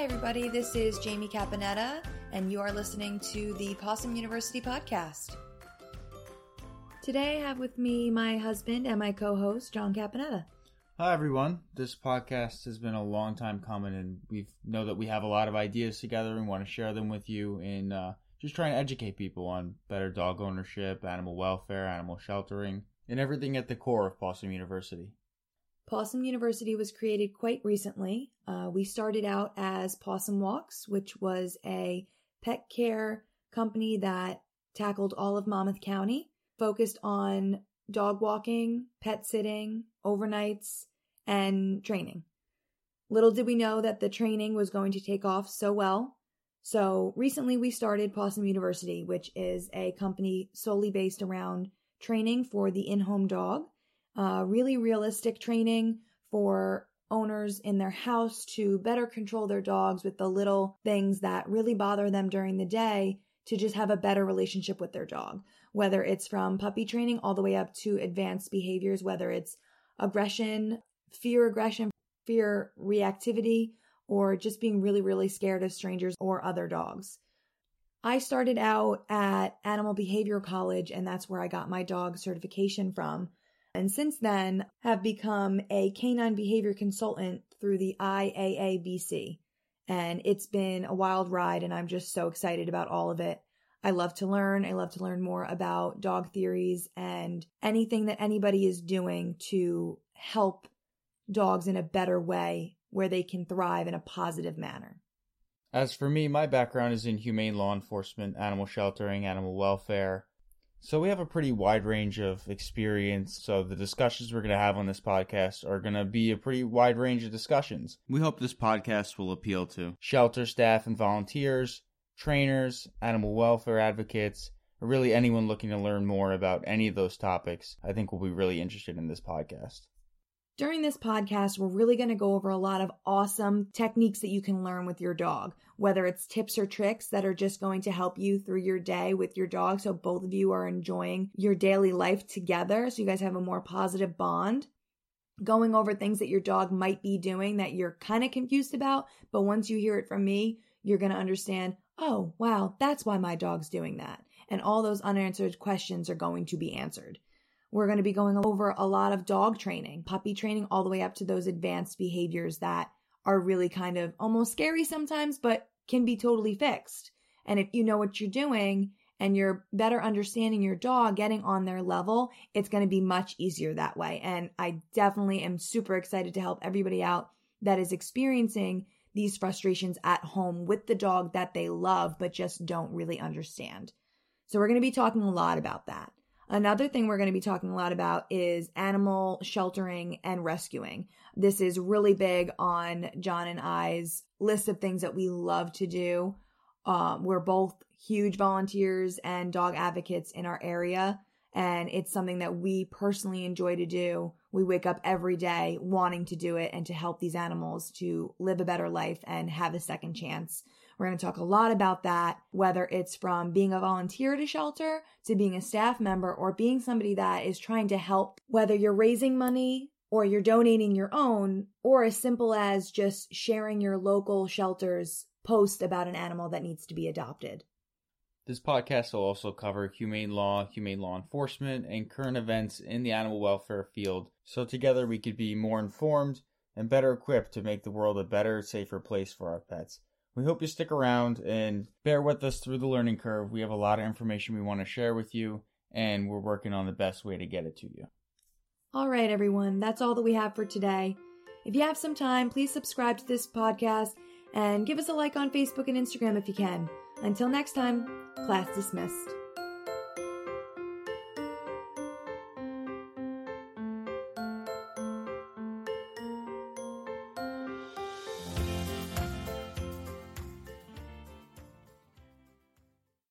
Everybody. This is Jamie Caponetta, and you are listening to the Possum University podcast. Today, I have with me my husband and my co host, John Caponetta. Hi everyone. This podcast has been a long time coming, and we know that we have a lot of ideas together and want to share them with you. And uh, just trying to educate people on better dog ownership, animal welfare, animal sheltering, and everything at the core of Possum University. Possum University was created quite recently. Uh, we started out as Possum Walks, which was a pet care company that tackled all of Monmouth County, focused on dog walking, pet sitting, overnights, and training. Little did we know that the training was going to take off so well. So recently we started Possum University, which is a company solely based around training for the in home dog, uh, really realistic training for owners in their house to better control their dogs with the little things that really bother them during the day to just have a better relationship with their dog, whether it's from puppy training all the way up to advanced behaviors, whether it's aggression, fear aggression, fear reactivity, or just being really, really scared of strangers or other dogs. I started out at Animal Behavior College, and that's where I got my dog certification from. And since then, have become a canine behavior consultant through the IAABC. And it's been a wild ride, and I'm just so excited about all of it. I love to learn. I love to learn more about dog theories and anything that anybody is doing to help dogs in a better way where they can thrive in a positive manner. As for me, my background is in humane law enforcement, animal sheltering, animal welfare. So we have a pretty wide range of experience. So the discussions we're going to have on this podcast are going to be a pretty wide range of discussions. We hope this podcast will appeal to Shelter staff and volunteers, trainers, animal welfare advocates, or really anyone looking to learn more about any of those topics. I think will be really interested in this podcast. During this podcast, we're really going to go over a lot of awesome techniques that you can learn with your dog, whether it's tips or tricks that are just going to help you through your day with your dog. So both of you are enjoying your daily life together. So you guys have a more positive bond. Going over things that your dog might be doing that you're kind of confused about. But once you hear it from me, you're going to understand, oh, wow, that's why my dog's doing that. And all those unanswered questions are going to be answered. We're going to be going over a lot of dog training, puppy training, all the way up to those advanced behaviors that are really kind of almost scary sometimes, but can be totally fixed. And if you know what you're doing and you're better understanding your dog, getting on their level, it's going to be much easier that way. And I definitely am super excited to help everybody out that is experiencing these frustrations at home with the dog that they love, but just don't really understand. So we're going to be talking a lot about that. Another thing we're going to be talking a lot about is animal sheltering and rescuing. This is really big on John and I's list of things that we love to do. Um, we're both huge volunteers and dog advocates in our area, and it's something that we personally enjoy to do. We wake up every day wanting to do it and to help these animals to live a better life and have a second chance. We're going to talk a lot about that, whether it's from being a volunteer at a shelter to being a staff member or being somebody that is trying to help, whether you're raising money or you're donating your own, or as simple as just sharing your local shelter's post about an animal that needs to be adopted. This podcast will also cover humane law, humane law enforcement, and current events in the animal welfare field, so together we could be more informed and better equipped to make the world a better, safer place for our pets. We hope you stick around and bear with us through the learning curve. We have a lot of information we want to share with you, and we're working on the best way to get it to you. All right, everyone, that's all that we have for today. If you have some time, please subscribe to this podcast and give us a like on Facebook and Instagram if you can. Until next time, class dismissed.